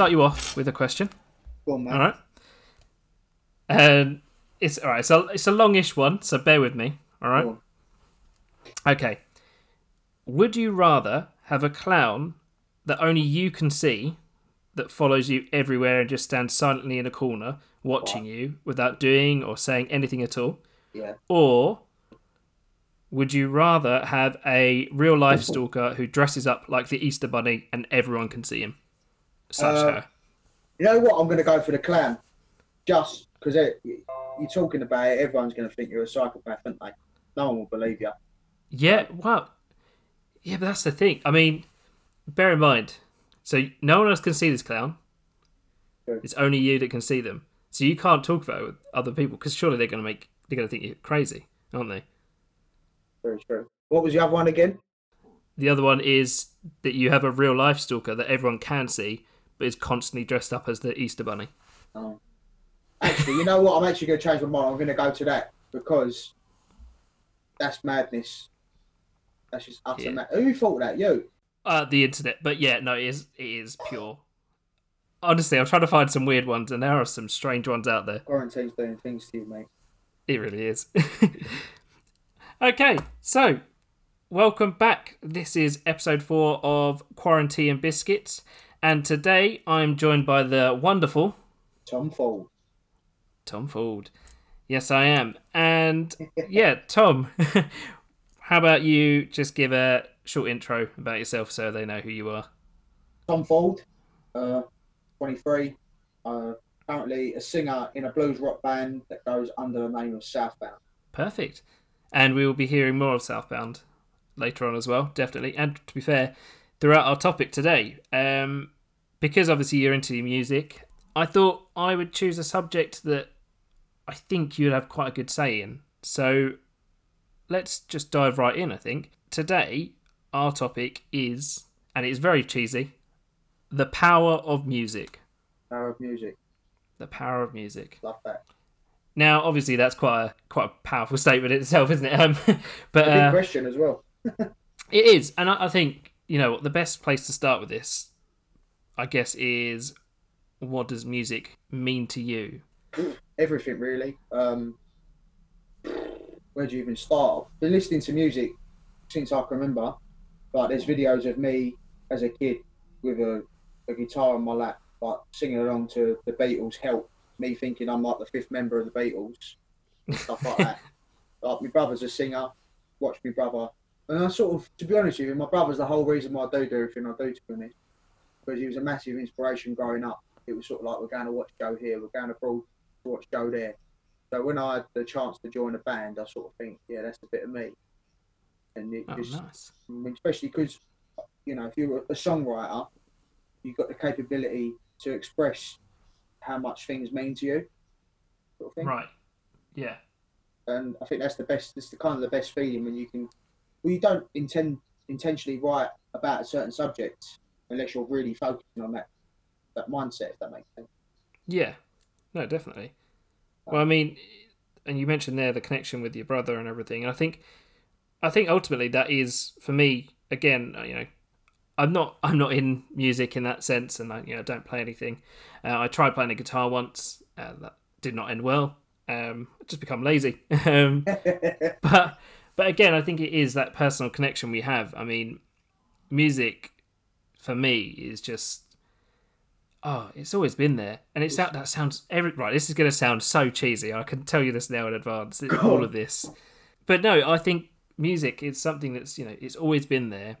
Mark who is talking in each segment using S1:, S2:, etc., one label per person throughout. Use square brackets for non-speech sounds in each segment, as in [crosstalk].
S1: I'm going to start you off with a question.
S2: Go on, mate.
S1: All right. And it's all right. So it's a longish one, so bear with me. All right. Okay. Would you rather have a clown that only you can see, that follows you everywhere and just stands silently in a corner watching you without doing or saying anything at all,
S2: Yeah.
S1: or would you rather have a real life stalker who dresses up like the Easter Bunny and everyone can see him, such
S2: Uh? You know what? I'm going to go for the clown. Just because you're talking about it, everyone's going to think you're a psychopath, aren't they? No one will believe you.
S1: Yeah, well, yeah, but that's the thing. I mean, bear in mind, so no one else can see this clown.
S2: True.
S1: It's only you that can see them. So you can't talk about it with other people because surely they're going to make they're going to think you're crazy, aren't they?
S2: Very true. What was the other one again?
S1: The other one is that you have a real life stalker that everyone can see, is constantly dressed up as the Easter Bunny.
S2: Oh. Actually, you know what? I'm actually going to change my mind. I'm going to go to that because that's madness. That's just utter
S1: Yeah.
S2: mad. Who thought that? You?
S1: Uh, the internet, but yeah, no, it is it is pure. Honestly, I'm trying to find some weird ones, and there are some strange ones out there.
S2: Quarantine's doing things to you, mate.
S1: It really is. [laughs] okay, so welcome back. This is episode four of Quarantea and Biscuits, and today I'm joined by the wonderful
S2: Tom Ford.
S1: Tom Ford. Yes, I am. And yeah, Tom, [laughs] how about you just give a short intro about yourself so they know who you are?
S2: Tom Ford, uh, 23, uh, currently a singer in a blues rock band that goes under the name of Southbound.
S1: Perfect. And we will be hearing more of Southbound later on as well, definitely. And to be fair, throughout our topic today, um, because obviously you're into the music, I thought I would choose a subject that I think you'd have quite a good say in. So let's just dive right in, I think. Today, our topic is, and it's very cheesy, the power of music.
S2: Power of music.
S1: The power of music.
S2: Love that.
S1: Now, obviously, that's quite a quite a powerful [laughs] statement itself, isn't it? Um, [laughs] but
S2: A big
S1: uh,
S2: question as well. [laughs]
S1: it is, and I, I think you know what the best place to start with this, I guess, is what does music mean to you?
S2: Everything really. Um, where do you even start? I've been listening to music since I can remember. but there's videos of me as a kid with a, a guitar on my lap, like singing along to the Beatles' "Help." Me thinking I'm like the fifth member of the Beatles, stuff like that. [laughs] Like my brother's a singer. Watch my brother, and I sort of, to be honest with you, my brother's the whole reason why I do do everything I do. To be honest, because he was a massive inspiration growing up. It was sort of like we're going to watch Joe here, we're going abroad to watch Joe there. So when I had the chance to join a band, I sort of think, yeah, that's a bit of me. And it
S1: Oh,
S2: just,
S1: nice.
S2: I mean, especially because, you know, if you're a songwriter, you've got the capability to express how much things mean to you, sort of thing.
S1: Right. Yeah.
S2: And I think that's the best. It's the kind of the best feeling when you can. Well, you don't intend intentionally write about a certain subject unless you're really focusing on that that mindset. If that makes sense.
S1: Yeah. No, definitely. Well, I mean, and you mentioned there the connection with your brother and everything. And I think, I think ultimately that is for me again. uh, You know, I'm not [laughs] I'm not in music in that sense, and I you know don't play anything. Uh, I tried playing a guitar once. Uh, that did not end well. Um, I just become lazy. [laughs] um, [laughs] but but again, I think it is that personal connection we have. I mean, music for me is just oh, it's always been there, and it's that that sounds every right. This is going to sound so cheesy. I can tell you this now in advance. [coughs] All of this, but no, I think music is something that's you know it's always been there,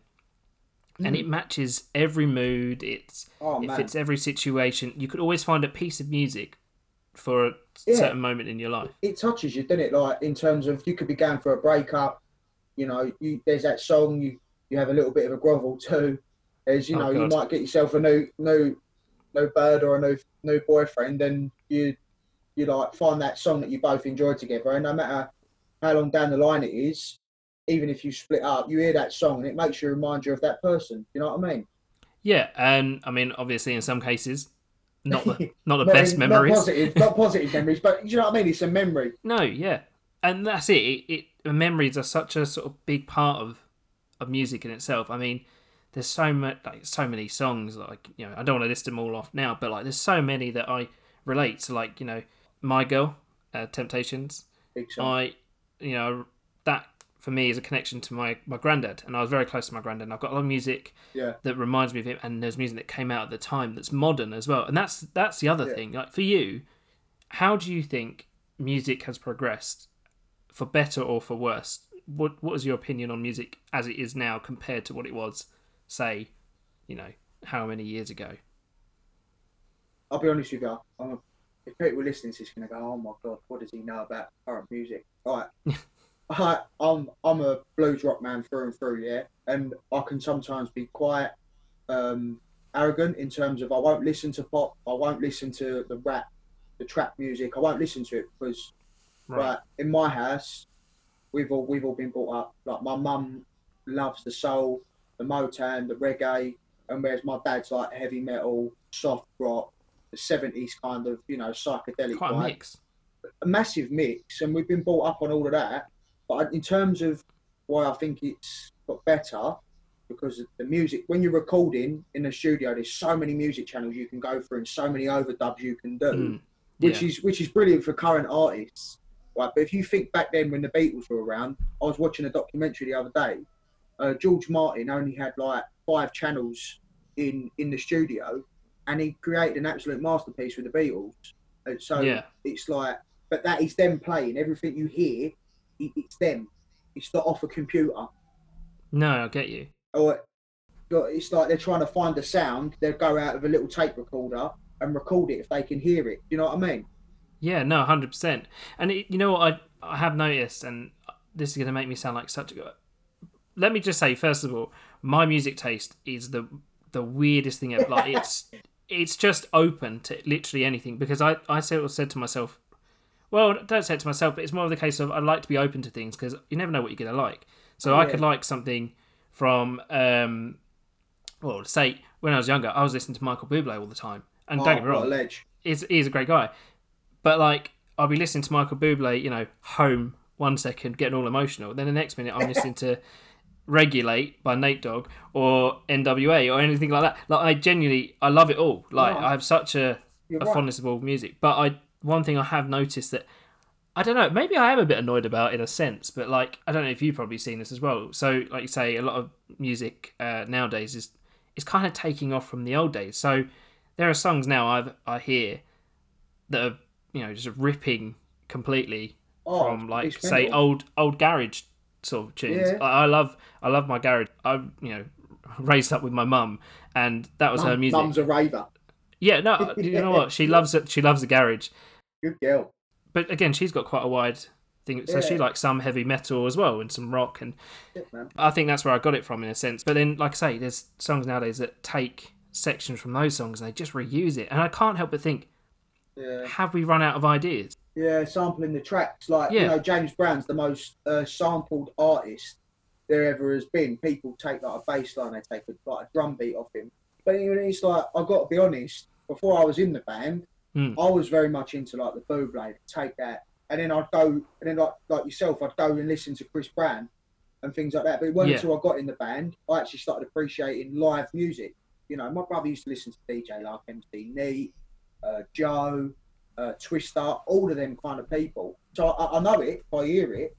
S1: and it mm. matches every mood. It's
S2: oh
S1: it
S2: man,
S1: fits every situation. You could always find a piece of music for a
S2: Yeah.
S1: certain moment in your life.
S2: it touches you, doesn't it? Like in terms of you could be going for a breakup. You know, you there's that song you you have a little bit of a grovel too. As you
S1: Oh,
S2: know, you might get yourself a new new new bird or a new new boyfriend, and you you like find that song that you both enjoy together, and no matter how long down the line it is, even if you split up, you hear that song and it makes you remind you of that person. You know what I mean?
S1: Yeah, and I mean, obviously, in some cases, not the [laughs] not the best memories.
S2: Not positive, not [laughs] positive memories, but you know what I mean. It's a memory.
S1: No, yeah, and that's it. It, it memories are such a sort of big part of of music in itself. I mean, there's so much like so many songs like you know I don't want to list them all off now, but like there's so many that I relate to. Like you know, My Girl, uh, Temptations. I you know that for me is a connection to my my granddad, and I was very close to my granddad. And I've got a lot of music
S2: yeah.
S1: that reminds me of him, and there's music that came out at the time that's modern as well. And that's that's the other
S2: Yeah.
S1: thing. Like for you, how do you think music has progressed, for better or for worse? What what is your opinion on music as it is now compared to what it was, say, you know, how many years ago?
S2: I'll be honest with you. I'm a, if people listening to this, going to go, "Oh my god, what does he know about current music?" Right. [laughs] I, I'm I'm a blues rock man through and through, yeah, and I can sometimes be quite um, arrogant in terms of I won't listen to pop, I won't listen to the rap, the trap music, I won't listen to it because
S1: Right.
S2: But in my house, we've all we've all been brought up. Like my mum loves the soul, the Motown, the reggae, and whereas my dad's like heavy metal, soft rock, the seventies kind of you know psychedelic
S1: Quite
S2: vibe.
S1: mix.
S2: a massive mix, and we've been brought up on all of that. But in terms of why I think it's got better, because the music, when you're recording in the studio, there's so many music channels you can go through and so many overdubs you can do
S1: Mm,
S2: which is which is brilliant for current artists. Right, but if you think back then when the Beatles were around, I was watching a documentary the other day. Uh, George Martin only had like five channels in in the studio, and he created an absolute masterpiece with the Beatles. And so
S1: yeah.
S2: it's like, but that is them playing. Everything you hear, it's them. It's not off a computer.
S1: No, I get you.
S2: Oh, or it's like they're trying to find a sound. They'll go out of a little tape recorder and record it if they can hear it. You know what I mean?
S1: Yeah, no, hundred percent. And it, you know what I I have noticed, and this is going to make me sound like such a. Let me just say, first of all, my music taste is the the weirdest thing ever. Like it's [laughs] it's just open to literally anything because I I sort of said to myself, well, don't say it to myself, but it's more of the case of I like to be open to things because you never know what you're going to like. So I
S2: Yeah.
S1: could like something from um, well, say when I was younger, I was listening to Michael Bublé all the time, and
S2: Oh,
S1: don't get me
S2: a
S1: wrong, he's, he's a great guy. But like, I'll be listening to Michael Bublé, you know, home one second, getting all emotional. Then the next minute, I'm listening to [laughs] Regulate by Nate Dogg or NWA or anything like that. Like, I genuinely, I love it all. Like,
S2: Right.
S1: I have such a, a
S2: right.
S1: fondness of all music. But I, one thing I have noticed that, I don't know, maybe I am a bit annoyed about in a sense, but like, I don't know if you've probably seen this as well. So, like you say, a lot of music uh, nowadays is, is kind of taking off from the old days. So, there are songs now I've, I hear that are you know just ripping completely
S2: Oh,
S1: from like say old old garage sort of tunes.
S2: Yeah.
S1: I, I love I love my garage. I you know [laughs] raised up with my mum and that was her music.
S2: Mum's a raver.
S1: Yeah, no, [laughs] you know what? She loves it. She loves the garage.
S2: Good girl.
S1: But again, she's got quite a wide thing. So she
S2: Yeah.
S1: likes some heavy metal as well and some rock and
S2: Yeah.
S1: I think that's where I got it from in a sense. But then, like I say, there's songs nowadays that take sections from those songs and they just reuse it. And I can't help but think,
S2: Yeah.
S1: have we run out of ideas?
S2: Yeah, sampling the tracks. Like, you know, James Brown's the most uh, sampled artist there ever has been. People take like a bass line, they take a, like a drum beat off him. But even it's like, I've got to be honest, before I was in the band,
S1: Hmm.
S2: I was very much into like the Buble, take that. And then I'd go, and then like, like yourself, I'd go and listen to Chris Brown and things like that. But it wasn't
S1: Yeah.
S2: until I got in the band, I actually started appreciating live music. You know, my brother used to listen to DJ like MC Neat, uh, Joe, uh, Twister, all of them kind of people. So I, I know it, I hear it,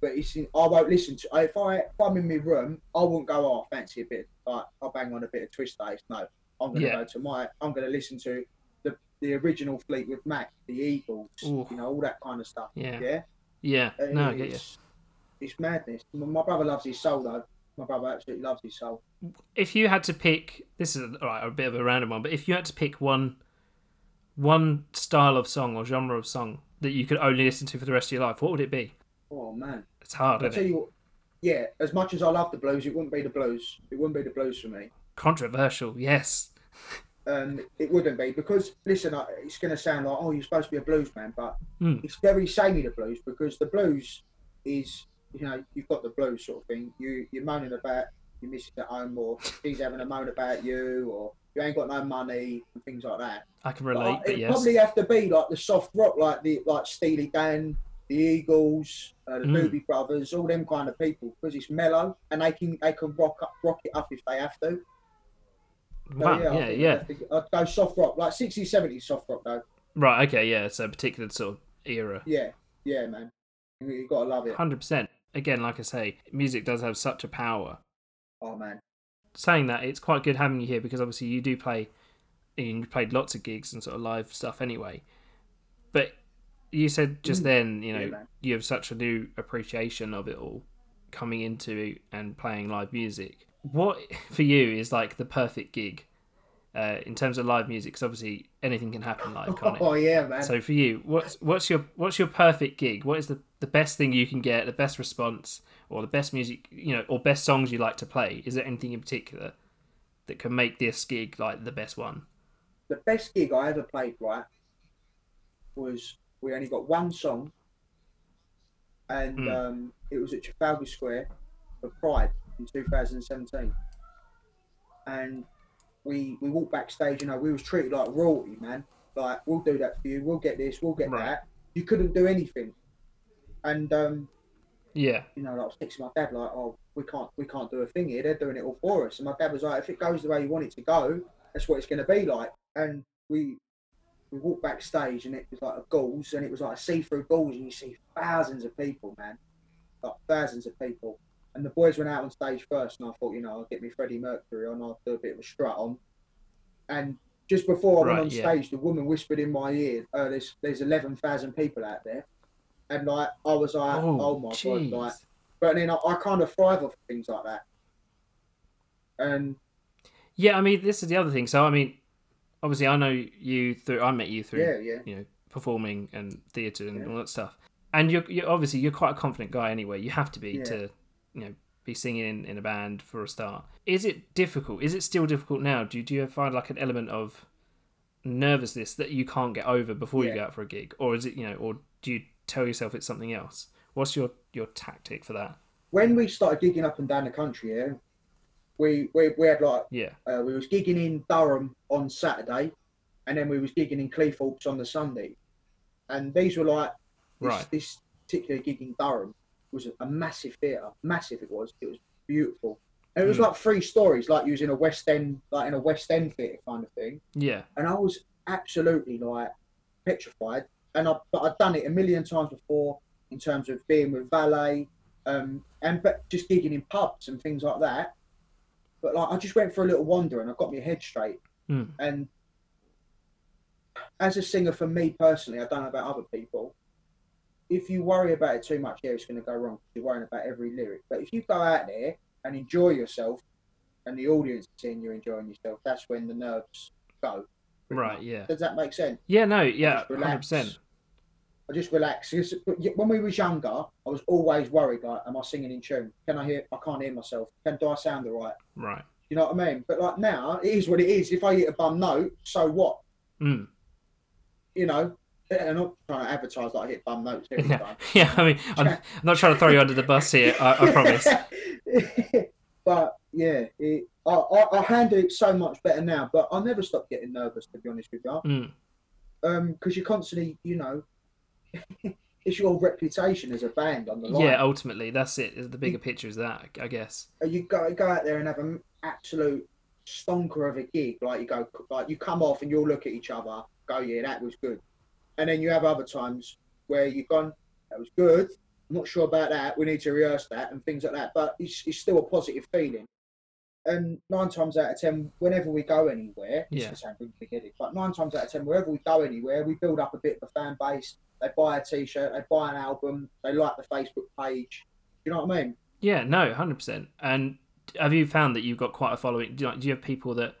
S2: but it's in, I won't listen to. If I if I'm in my room, I won't go. Oh, I fancy a bit. Like I'll bang on a bit of Twister. It's no, I'm gonna
S1: Yeah.
S2: go to my. I'm gonna listen to the the original Fleetwood Mac, the Eagles,
S1: Ooh.
S2: you know, all that kind of stuff.
S1: Yeah.
S2: Yeah.
S1: Yeah.
S2: And
S1: No, I get you.
S2: it's, it's madness. My brother loves his soul though. My brother absolutely loves his soul.
S1: if you had to pick this is all right, a bit of a random one but if you had to pick one one style of song or genre of song that you could only listen to for the rest of your life what would it be
S2: Oh man.
S1: it's hard
S2: I'll tell
S1: it
S2: you what. Yeah, as much as I love the blues, it wouldn't be the blues. It wouldn't be the blues for me.
S1: Controversial yes
S2: um, it wouldn't be because listen, it's going to sound like oh, you're supposed to be a blues man, but
S1: Hmm.
S2: it's very samey the blues because the blues is you know you've got the blues sort of thing. You you're moaning about your missus at home, or she's having a moan about you, or you ain't got no money and things like that.
S1: i can relate but
S2: it'd
S1: yes
S2: probably have to be like the soft rock, like the like Steely Dan, the Eagles, uh, the
S1: Mm.
S2: Doobie Brothers, all them kind of people because it's mellow and they can they can rock up, rock it up if they have to. So,
S1: Wow, yeah,
S2: think
S1: yeah.
S2: I'd go soft rock, like 60s, 70s soft rock though.
S1: Right, okay, yeah. So a particular sort of era.
S2: Yeah, yeah, man. You, you gotta love it.
S1: Hundred percent. Again, like I say, music does have such a power.
S2: Oh man.
S1: Saying that, it's quite good having you here because obviously you do play. and You played lots of gigs and sort of live stuff anyway. But you said just
S2: Mm.
S1: then, you know,
S2: man.
S1: you have such a new appreciation of it all, coming into and playing live music. What [laughs] for you is like the perfect gig, uh, in terms of live music? Because obviously anything can happen live, can't it? [laughs]
S2: Oh yeah, man.
S1: So for you, what's what's your what's your perfect gig? What is the, the best thing you can get, the best response, or the best music you know, or best songs you like to play? Is there anything in particular that can make this gig like the best one?
S2: the best gig I ever played, right, was we only got one song, and
S1: Mm.
S2: um, it was at Trafalgar Square for Pride in 2017. And we we walked backstage, you know, we was treated like royalty, man. Like we'll do that for you, we'll get this, we'll get
S1: Right.
S2: that. You couldn't do anything, and um,
S1: Yeah,
S2: you know, like I was texting my dad, like, oh, we can't, we can't do a thing here. They're doing it all for us. And my dad was like, if it goes the way you want it to go, that's what it's going to be like. And we, we walked backstage, and it was like a goals, and it was like a see-through goals, and you see thousands of people, man, like thousands of people. And the boys went out on stage first, and I thought, you know, I'll get me Freddie Mercury on, I'll do a bit of a strut on. And just before I
S1: Right,
S2: went on
S1: yeah.
S2: stage, the woman whispered in my ear, oh, "There's there's eleven thousand people out there," and like I was like,
S1: oh,
S2: "Oh, my god!" Like, but then I, I kind of thrive off things like that. And
S1: yeah. I mean, this is the other thing. So I mean, obviously, I know you through. I met you through.
S2: yeah, yeah,
S1: You know, performing and theatre and
S2: Yeah.
S1: all that stuff. And you're, you're obviously you're quite a confident guy anyway. You have to be
S2: Yeah.
S1: to, you know, be singing in, in a band for a start. Is it difficult? Is it still difficult now? Do you, do you find like an element of nervousness that you can't get over before you go out for a gig, or is it you know, or do you tell yourself it's something else? What's your your tactic for that?
S2: when we started gigging up and down the country, yeah, we we, we had like
S1: Yeah,
S2: uh, we was gigging in Durham on Saturday, and then we was gigging in Cleethorpes on the Sunday, and these were like this,
S1: Right.
S2: this particular gig in Durham was a, massive theatre, massive it was. It was beautiful, and it was
S1: Mm.
S2: like three stories, like you was in a West End, like in a West End theatre kind of thing.
S1: yeah,
S2: and I was absolutely like petrified. And I, but I'd done it a million times before in terms of being with valet, um, and but just gigging in pubs and things like that. But like I just went for a little wander and I got my head straight.
S1: Mm.
S2: And as a singer, for me personally, I don't know about other people. If you worry about it too much, yeah, it's going to go wrong. You're worrying about every lyric. But if you go out there and enjoy yourself, and the audience is seeing you enjoying yourself, that's when the nerves go.
S1: right,
S2: much.
S1: yeah,
S2: Does that make sense?
S1: yeah. No, yeah, hundred percent.
S2: I just relax. [laughs] When we was younger, I was always worried. Like, am I singing in tune? Can I hear? I can't hear myself. Can do I sound alright?
S1: Right.
S2: You know what I mean? But like now, it is what it is. If I hit a bum note, so what?
S1: Mm.
S2: You know. I'm not trying to advertise that I hit bum notes every
S1: Yeah,
S2: time. [laughs]
S1: yeah. I mean, I'm, [laughs] I'm not trying to throw you under the bus here. I, I promise. [laughs]
S2: but yeah, it, I, I, I handle it so much better now. But I never stop getting nervous, to be honest with you.
S1: Mm.
S2: Um, because you're constantly, you know, it's your reputation as a band on the line.
S1: Yeah, ultimately, that's it. The bigger picture is that, I guess.
S2: Uh, you go go out there and have an absolute stonker of a gig. Like you go, like you come off and you'll look at each other, go, yeah, that was good. And then you have other times where you've gone, that was good. I'm not sure about that. We need to rehearse that and things like that. But it's, it's still a positive feeling. And nine times out of ten, whenever we go anywhere,
S1: Yeah.
S2: really big-headed, but nine times out of ten, wherever we go anywhere, we build up a bit of a fan base. They buy a T-shirt, they buy an album, they like the Facebook page. You know what I mean?
S1: Yeah, no, hundred percent. And have you found that you've got quite a following? Do you, do you have people that?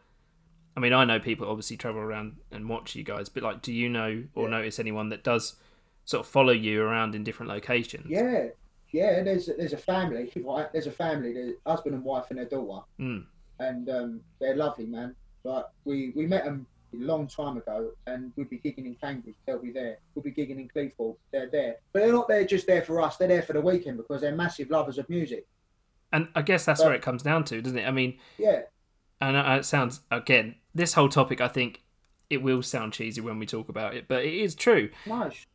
S1: I mean, I know people obviously travel around and watch you guys, but like, do you know or
S2: Yeah.
S1: notice anyone that does sort of follow you around in different locations?
S2: Yeah, yeah. There's there's a family, right? There's a family, there's husband and wife and their daughter,
S1: Mm.
S2: and um, they're lovely, man. But we we met them a long time ago, and we'd be gigging in Cambridge. They'll be there. We'll be gigging in Cleethorpes. They're there, but they're not there just there for us. They're there for the weekend because they're massive lovers of music.
S1: And I guess that's
S2: But-
S1: where it comes down to, doesn't it? I mean,
S2: Yeah,
S1: and uh, it sounds again, this whole topic. I think it will sound cheesy when we talk about it, but it is true.
S2: nice.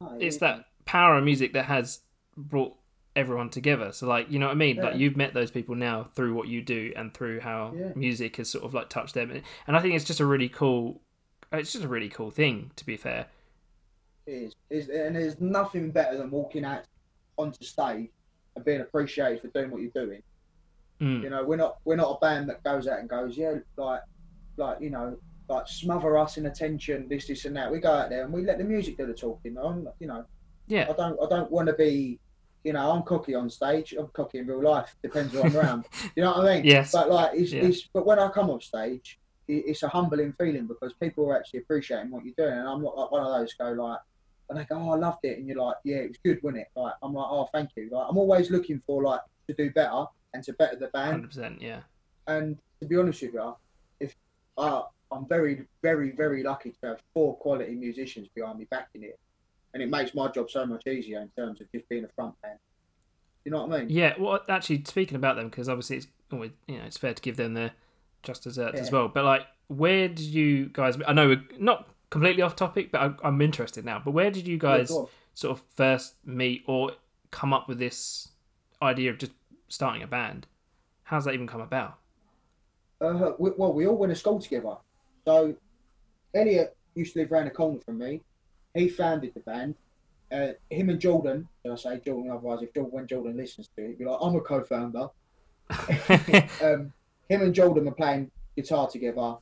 S2: No,
S1: It's that power of music that has brought everyone together. So like, you know what I mean? Like you've met those people now through what you do and through how
S2: Yeah.
S1: music has sort of like touched them. And I think it's just a really cool it's just a really cool thing to be fair.
S2: It is. It's, and there's nothing better than walking out onto stage and being appreciated for doing what you're doing.
S1: Mm.
S2: You know, we're not we're not a band that goes out and goes, yeah, like like you know, like smother us in attention, this, this, and that. We go out there and we let the music do the talking. I'm, you know,
S1: Yeah.
S2: I don't I don't want to be, you know, I'm cocky on stage. I'm cocky in real life. Depends who I'm around. [laughs] You know what I mean?
S1: Yes.
S2: But like, it's,
S1: Yeah.
S2: it's but when I come off stage, it, it's a humbling feeling because people are actually appreciating what you're doing, and I'm not like one of those go like. And they go, oh, I loved it, and you're like, yeah, it was good, wasn't it? Like, I'm like, oh, thank you. Like, I'm always looking for like to do better and to better the band.
S1: 100%, yeah.
S2: And to be honest with you, if uh, I'm very, very, very lucky to have four quality musicians behind me backing it, and it makes my job so much easier in terms of just being a front man. You know what I mean?
S1: Yeah, well, actually, speaking about them, because obviously it's always, you know, it's fair to give them their just desserts as well. But like, where did you guys? I know we're not completely off topic, but I, I'm interested now. But where did you guys
S2: Yeah,
S1: sort of first meet or come up with this idea of just starting a band? How's that even come about?
S2: Uh, we, well, we all went to school together. So Elliot used to live around the corner from me. He founded the band. Uh, him and Jordan, I say Jordan? Otherwise, if Jordan, when Jordan listens to it, he'd be like, "I'm a co-founder." [laughs] um, him and Jordan were playing guitar together.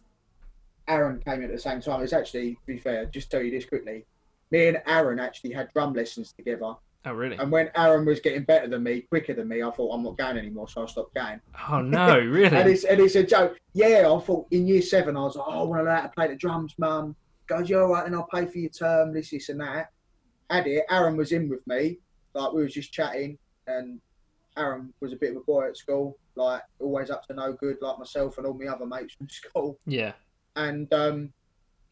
S2: Aaron came in at the same time. It's actually, to be fair, just tell you this quickly. Me and Aaron actually had drum lessons together.
S1: Oh, really?
S2: And when Aaron was getting better than me, quicker than me, I thought I'm not going anymore, so I stopped going.
S1: Oh no, [laughs]
S2: And
S1: really?
S2: it's and it's a joke. Yeah, I thought in year seven I was like, oh, I want to learn how to play the drums, mum. Goes, yeah, all right, and I'll pay for your term, this, this, and that. Had it. Aaron was in with me, like we was just chatting, and Aaron was a bit of a boy at school, like always up to no good, like myself and all my other mates from [laughs] school.
S1: Yeah.
S2: And um,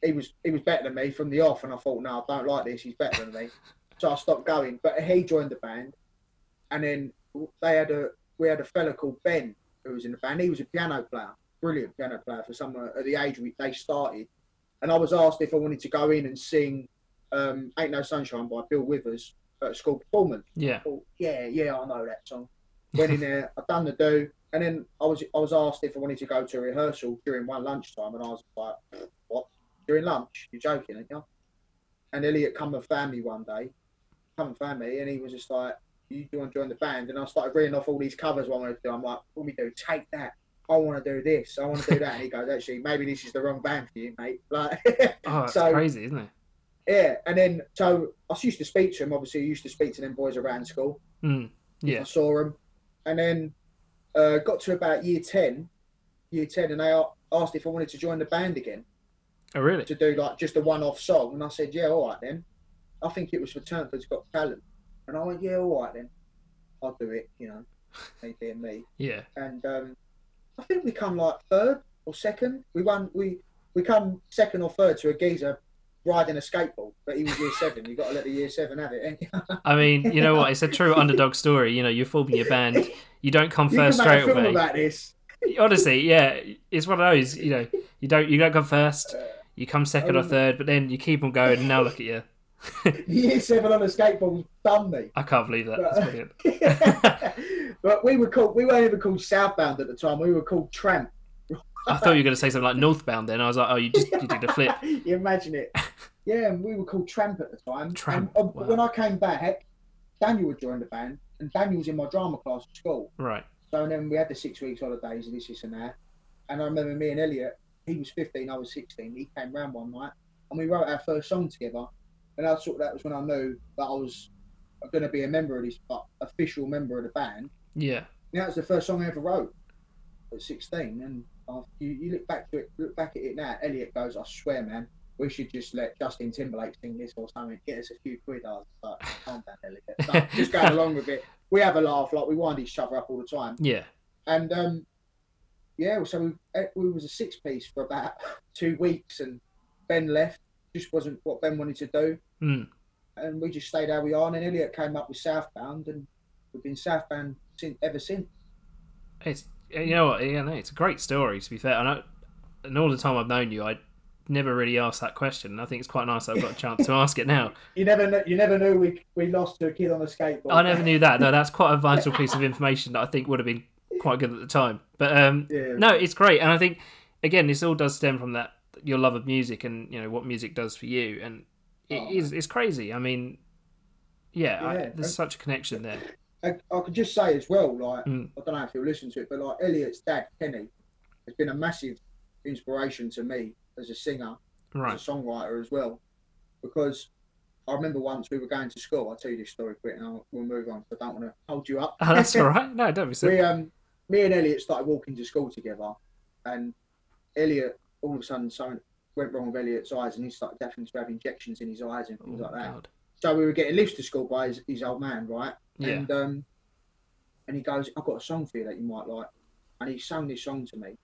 S2: he was he was better than me from the off, and I thought, no, I don't like this. He's better than me, [laughs] so I stopped going. But he joined the band, and then they had a we had a fella called Ben who was in the band. He was a piano player, brilliant piano player for someone at the age we, they started. And I was asked if I wanted to go in and sing um, "Ain't No Sunshine" by Bill Withers at a school performance.
S1: Yeah.
S2: Thought, yeah, yeah, I know that song. Went in there, I done the do, and then I was I was asked if I wanted to go to a rehearsal during one lunchtime, and I was like, what? During lunch? You're joking, aren't you? And Elliot come and found me one day, come and find me, and he was just like, you do want to join the band? And I started reading off all these covers what I wanted to do. I'm like, what do we do? Take that. I want to do this. I want to do that. And he goes, actually, maybe this is the wrong band for you, mate. [laughs] Like,
S1: Oh, that's
S2: So-
S1: crazy, isn't it?
S2: yeah. And then, so I used to speak to him. Obviously, I used to speak to them boys around school.
S1: Mm.
S2: I
S1: Yeah.
S2: saw them, and then uh, got to about year ten, year ten, and they asked if I wanted to join the band again
S1: Oh, really?
S2: to do like just a one-off song, and I said, yeah, all right then. I think it was for Turnford's Got Talent, and I went, yeah, all right then, I'll do it, you know, [laughs] me being me,
S1: Yeah.
S2: and um, I think we come like third or second. We won, we we come second or third to a geezer riding a skateboard, but he was year [laughs] seven. You've got to let the year seven have it.
S1: I mean, you know what? It's a [laughs] true underdog story. You know, you're forming your band. You don't come first
S2: can make a
S1: straight away.
S2: about this.
S1: Honestly, yeah, it's one of those. You know, you don't you don't come first. You come second or
S2: Oh.
S1: third, but then you keep on going. And now look at you.
S2: Year seven on a skateboard done me.
S1: I can't believe that. That's brilliant. [laughs]
S2: but we were called. We weren't even called Southbound at the time. We were called Tramp.
S1: I thought you were going to say something like Northbound. Then I was like, oh, you just you did a flip. [laughs]
S2: you imagine it. [laughs] Yeah, and we were called Tramp at the time.
S1: Tramp,
S2: And, uh,
S1: wow.
S2: When I came back, Daniel had joined the band, and Daniel was in my drama class at school.
S1: Right.
S2: So then we had the six weeks holidays and this, this, and that. And I remember me and Elliot. He was 15, I was 16. He came round one night, and we wrote our first song together. And I thought that was when I knew that I was going to be a member of this, official member of the band.
S1: Yeah.
S2: And that was the first song I ever wrote at 16. And uh, you, you look back to it, look back at it now. Elliot goes, "I swear, man, we should just let Justin Timberlake sing this or something. Get us a few quid." I was like, "Calm down, Elliot." [laughs] Just going along with it. We have a laugh, like we wind each other up all the time.
S1: Yeah.
S2: And um, yeah, so we we was a six piece for about [laughs] two weeks, and Ben left. Just wasn't what Ben wanted to do,
S1: Mm.
S2: and we just stayed how we are. And then Elliot came up with Southbound, and we've been Southbound since ever since.
S1: It's you know what? Yeah, no, it's a great story. To be fair, and I, and all the time I've known you, I never really asked that question. and I think it's quite nice I've got a chance to ask it now. [laughs]
S2: You never kn- you never knew we we lost to a kid on a skateboard.
S1: I never knew that. No, that's quite a [laughs] vital piece of information that I think would have been quite good at the time. But um,
S2: Yeah.
S1: no, it's great, and I think again, this all does stem from that your love of music and you know what music does for you, and it
S2: Oh,
S1: is it's crazy. I mean, yeah, I, there's
S2: and-
S1: such a connection there.
S2: I, I could just say as well, like
S1: Mm.
S2: I don't know if you'll listen to it, but like Elliot's dad, Kenny, has been a massive inspiration to me as a singer,
S1: Right.
S2: as a songwriter as well, because I remember once we were going to school. I'll tell you this story quick, and I'll, we'll move on. I don't want to hold you up. [laughs]
S1: Oh, that's [laughs] all right. No, don't be silly.
S2: we um, me and Elliot started walking to school together, and Elliot all of a sudden something went wrong with Elliot's eyes, and he started having to have injections in his eyes and things
S1: Oh,
S2: like that.
S1: God.
S2: So we were getting lifts to school by his, his old man, right?
S1: Yeah.
S2: And um, and he goes, "I've got a song for you that you might like," and he sang this song to me,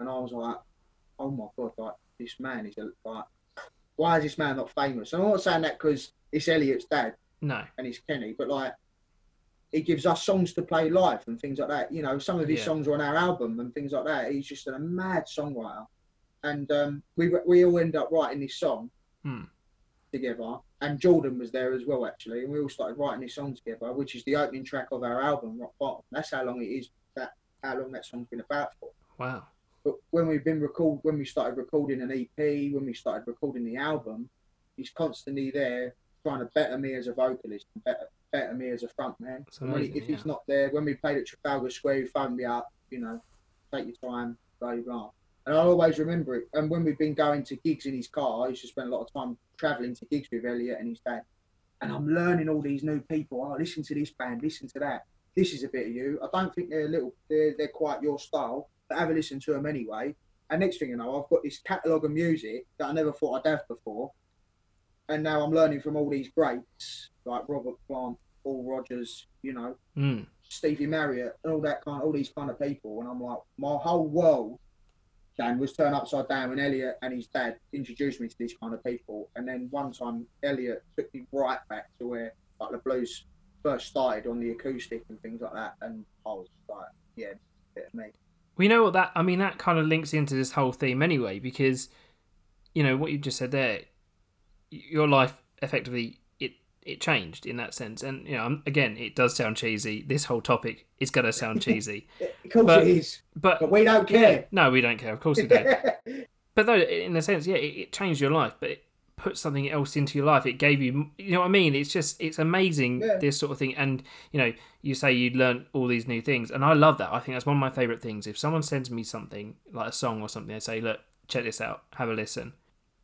S2: and I was like, "Oh my god, like this man is a, like, why is this man not famous?" And I'm not saying that because it's Elliot's dad
S1: No.
S2: and it's Kenny, but like he gives us songs to play live and things like that. You know, some of his
S1: Yeah.
S2: songs are on our album and things like that. He's just a mad songwriter, and um, we we all end up writing this song
S1: Hmm.
S2: together. And Jordan was there as well, actually, and we all started writing this song together, which is the opening track of our album, Rock Bottom. That's how long it is. That how long that song's been about for.
S1: Wow.
S2: But when we've been record, when we started recording an EP, when we started recording the album, he's constantly there trying to better me as a vocalist, and better better me as a frontman.
S1: It's
S2: And when he,
S1: amazing,
S2: if he's not there, when we played at Trafalgar Square, he phoned me up, you know, take your time, blah blah. And I'll always remember it. And when we've been going to gigs in his car, I used to spend a lot of time travelling to gigs with Elliot and his dad. And I'm learning all these new people. I oh, listen to this band, listen to that. This is a bit of you. I don't think they're a little, they're, they're quite your style, but have a listen to them anyway. And next thing you know, I've got this catalogue of music that I never thought I'd have before. And now I'm learning from all these greats like Robert Plant, Paul Rodgers, you know,
S1: Mm.
S2: Stevie Marriott, and all that kind, all these kind of people. And I'm like, my whole world, Dan, was turned upside down when Elliot and his dad introduced me to these kind of people. And then one time, Elliot took me right back to where like the blues first started on the acoustic and things like that. And I was like, yeah, of me.
S1: We know what that. I mean, that kind of links into this whole theme anyway, because you know what you just said there. Your life effectively it changed in that sense, and you know, again, it does sound cheesy. This whole topic is going to sound [laughs] cheesy,
S2: Of course
S1: But-
S2: it is,
S1: but
S2: but we don't
S1: yeah,
S2: care.
S1: no, we don't care. Of course we don't. [laughs] but though, in a sense, yeah, it, it changed your life, but it put something else into your life. It gave you, you know what I mean? It's just, it's amazing
S2: Yeah.
S1: this sort of thing. And you know, you say you'd learn all these new things, and I love that. I think that's one of my favorite things. If someone sends me something like a song or something, they say, "Look, check this out, have a listen."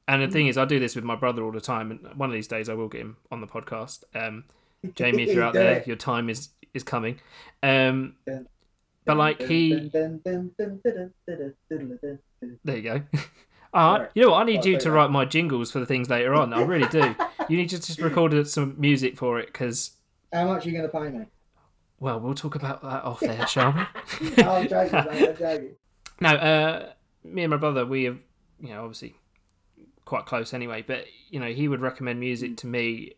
S1: And the thing is, I do this with my brother all the time, and one of these days I will get him on the podcast. Um, Jamie, if you're out there, your time is is coming. Um, but like he. There you go. Uh, you know what? I need you to write my jingles for the things later on. I really do. You need to just record some music for it because,
S2: How much are you going to pay me?
S1: well, we'll talk about that off there, shall we?
S2: Oh, I'm joking, mate, I'm joking.
S1: no, uh, me and my brother, we have, you know, obviously quite close anyway, but, you know, he would recommend music to me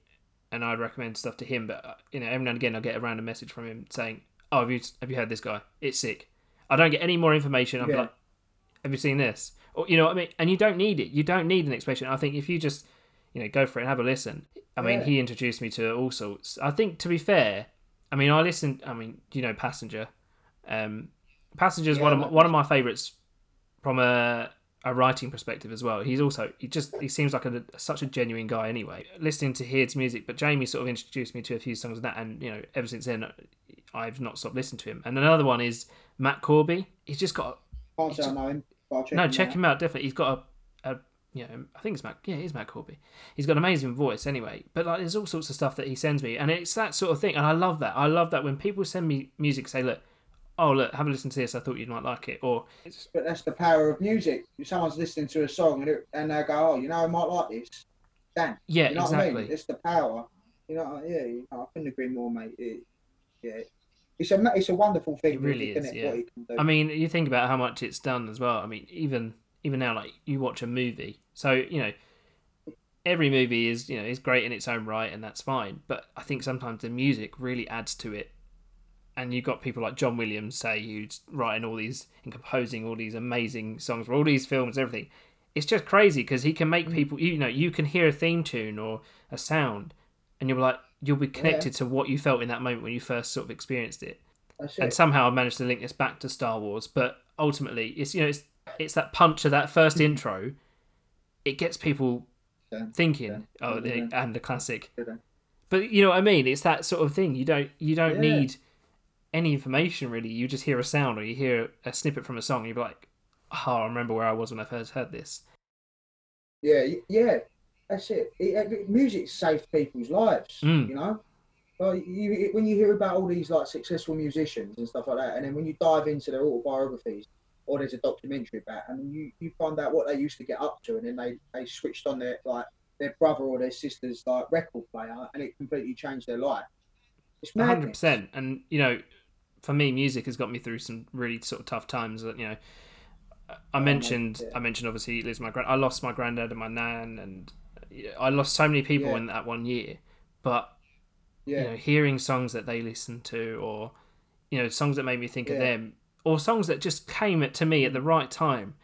S1: and I'd recommend stuff to him. But, uh, you know, every now and again I'll get a random message from him saying, oh, have you, have you heard this guy? It's sick. I don't get any more information. I'm
S2: Yeah.
S1: like, have you seen this? Or you know what I mean? And you don't need it. You don't need an explanation. I think if you just, you know, go for it and have a listen. I mean,
S2: Yeah.
S1: he introduced me to all sorts. I think to be fair, I mean, I listened. I mean, you know, Passenger. Um, Passenger is
S2: Yeah,
S1: one of my, one of my favorites from a a writing perspective as well. He's also he just he seems like a such a genuine guy anyway. Listening to his music, but Jamie sort of introduced me to a few songs of that, and you know, ever since then, I've not stopped listening to him. And another one is Matt Corby. He's just got
S2: say I know him. check
S1: no,
S2: him
S1: check
S2: out.
S1: him out definitely. He's got a, a you know, I think it's Matt. Yeah, it is Matt Corby. He's got an amazing voice anyway. But like, there's all sorts of stuff that he sends me, and it's that sort of thing. And I love that. I love that when people send me music, say, look, oh look, have a listen to this. I thought you might like it. Or it's,
S2: But that's the power of music. If someone's listening to a song and, it, and they go, "Oh, you know, I might like this." Dan,
S1: yeah,
S2: you know
S1: exactly.
S2: what I mean? It's the power. You know, yeah, you know, I couldn't agree more, mate. It, yeah, it's a it's a wonderful thing.
S1: It really
S2: music,
S1: is,
S2: isn't it,
S1: yeah.
S2: What can do.
S1: I mean, you think about how much it's done as well. I mean, even even now, like you watch a movie, so you know, every movie is you know is great in its own right, and that's fine. But I think sometimes the music really adds to it. And you've got people like John Williams, say, who's writing all these and composing all these amazing songs for all these films, everything. it's just crazy because he can make mm. people. You know, you can hear a theme tune or a sound, and you'll be like, you'll be connected to what you felt in that moment when you first sort of experienced it. And somehow I managed to link this back to Star Wars, but ultimately, it's you know, it's it's that punch of that first mm. intro. It gets people
S2: Yeah.
S1: thinking, oh,
S2: Yeah.
S1: the, and the classic.
S2: Yeah.
S1: But you know what I mean? It's that sort of thing. You don't you don't
S2: Yeah.
S1: need any information really. You just hear a sound or you hear a snippet from a song. And you're like, oh, I remember where I was when I first heard this.
S2: Yeah, yeah, that's it. it, it music saves people's lives.
S1: Mm.
S2: You know, like you, it- when you hear about all these like successful musicians and stuff like that, and then when you dive into their autobiographies or there's a documentary about, and you you find out what they used to get up to, and then they they switched on their like their brother or their sister's like record player, and it completely changed their life. It's
S1: hundred percent, And you know, for me, music has got me through some really sort of tough times. That you know, I mentioned,
S2: yeah.
S1: I mentioned obviously losing my grand. I lost my granddad and my nan, and I lost so many people
S2: Yeah.
S1: in that one year. But
S2: Yeah,
S1: you know, hearing songs that they listened to, or you know, songs that made me think of them, or songs that just came at, to me at the right time,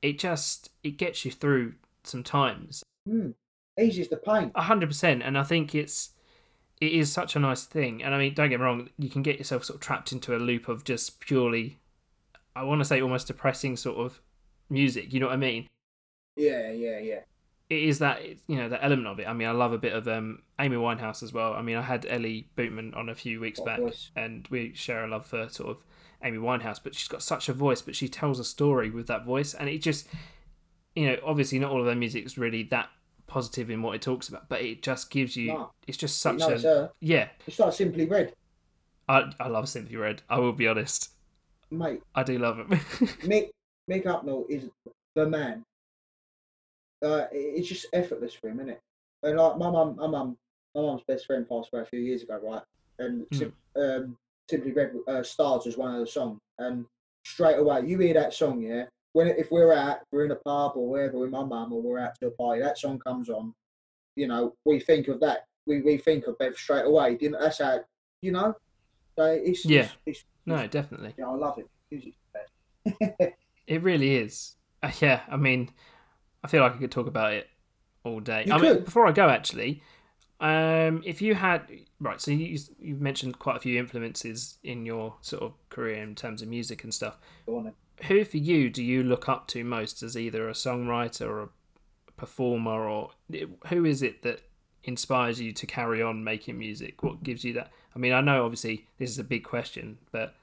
S1: it just it gets you through some times.
S2: mm. eases the pain.
S1: A hundred percent, and I think it's it is such a nice thing. And I mean, don't get me wrong, you can get yourself sort of trapped into a loop of just purely, I want to say, almost depressing sort of music. You know what I mean?
S2: Yeah, yeah, yeah.
S1: It is that you know that element of it. I mean, I love a bit of um, Amy Winehouse as well. I mean, I had Ellie Bootman on a few weeks
S2: What
S1: back, and we share a love for sort of Amy Winehouse. But she's got such a voice, but she tells a story with that voice, and it just, you know, obviously not all of her music is really that positive in what it talks about, but it just gives you.
S2: No.
S1: It's just such a yeah.
S2: it's like Simply Red,
S1: I I love Simply Red. I will be honest.
S2: mate.
S1: I do love it. [laughs]
S2: Mick Mick Hucknall is the man. Uh, it's just effortless for him, isn't it? And like my mum, my mum, my mum's best friend passed away a few years ago, right? And Sim- um, Simply Red uh, Stars was one of the songs, and straight away you hear that song, yeah. When if we're out, we're in a pub or wherever with my mum, or we're out to a party, that song comes on. You know, we think of that. We, we think of Bev straight away. You know, that's how you know. So it's
S1: Yeah.
S2: It's, it's,
S1: no, definitely.
S2: yeah, I love it. Music's.
S1: It really is. Uh, yeah, I mean, I feel like I could talk about it all day.
S2: You
S1: I mean, before I go, actually, um, if you had right, so you you mentioned quite a few influences in your sort of career in terms of music and stuff.
S2: Go on then.
S1: Who for you do you look up to most as either a songwriter or a performer, or who is it that inspires you to carry on making music? What gives you that? I mean, I know obviously this is a big question, but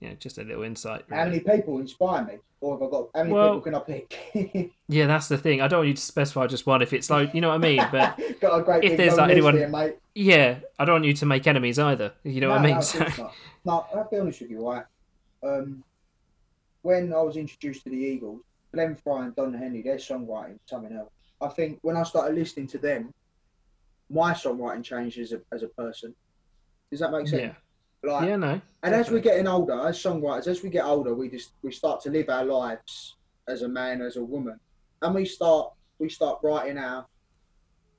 S1: you know, just a little insight.
S2: How many people inspire me? Or have I got how many
S1: Well-
S2: people can I pick? [laughs]
S1: Yeah, that's the thing. I don't want you to specify just one if it's like, you know what I mean? But [laughs]
S2: got a great
S1: if there's, like, anyone-
S2: here, mate.
S1: yeah, I don't want you to make enemies either. You know what I mean?
S2: no, [laughs]
S1: So.
S2: No, I'll be honest with you, right? Um, when I was introduced to the Eagles, Glenn Frey and Don Henley, their songwriting, something else. I think when I started listening to them, my songwriting changed as a, as a person. Does that make sense?
S1: yeah,
S2: Like,
S1: yeah, no,
S2: And as we're getting older, as songwriters, as we get older, we just we start to live our lives as a man, as a woman, and we start we start writing our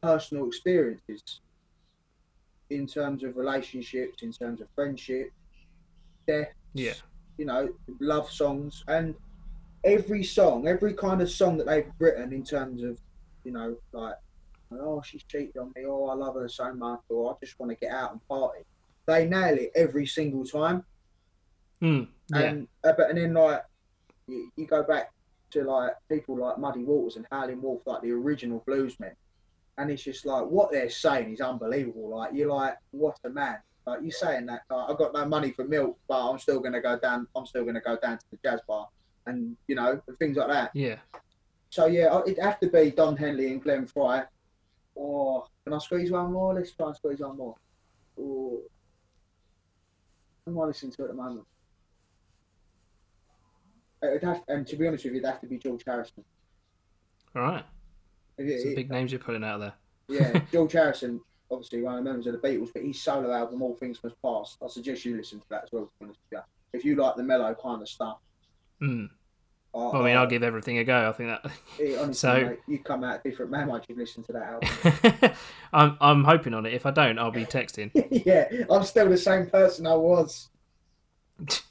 S2: personal experiences in terms of relationships, in terms of friendship, death,
S1: yeah,
S2: you know, love songs, and every song, every kind of song that they've written in terms of, you know, like, oh, she's cheated on me, oh, I love her so much, or I just want to get out and party. They nail it every single time.
S1: mm, yeah,
S2: And uh, but and then like you, you go back to like people like Muddy Waters and Howlin' Wolf, like the original bluesmen, and it's just like what they're saying is unbelievable. Like you're like, what a man! Like you're saying that like, I've got no money for milk, but I'm still gonna go down. I'm still gonna go down to the jazz bar, and you know and things like that.
S1: yeah.
S2: So yeah, it'd have to be Don Henley and Glenn Frey. Or can I squeeze one more? Let's try and squeeze one more. Or am I listening to at the moment? It'd have, and to be honest with you, it'd have to be George Harrison.
S1: All right,
S2: it-
S1: some
S2: it-
S1: big names you're putting out there.
S2: yeah, [laughs] George Harrison, obviously one of the members of the Beatles, but his solo album All Things Must Pass. I suggest you listen to that as well. To be honest with you. If you like the mellow kind of stuff,
S1: Mm.
S2: I,
S1: Well, I mean, I'll give everything a go. I think that. [laughs]
S2: it, honestly,
S1: so-
S2: mate, you come out a different man once you've listened to that album. [laughs]
S1: I'm I'm hoping on it. If I don't, I'll be texting. [laughs]
S2: yeah, I'm still the same person I was.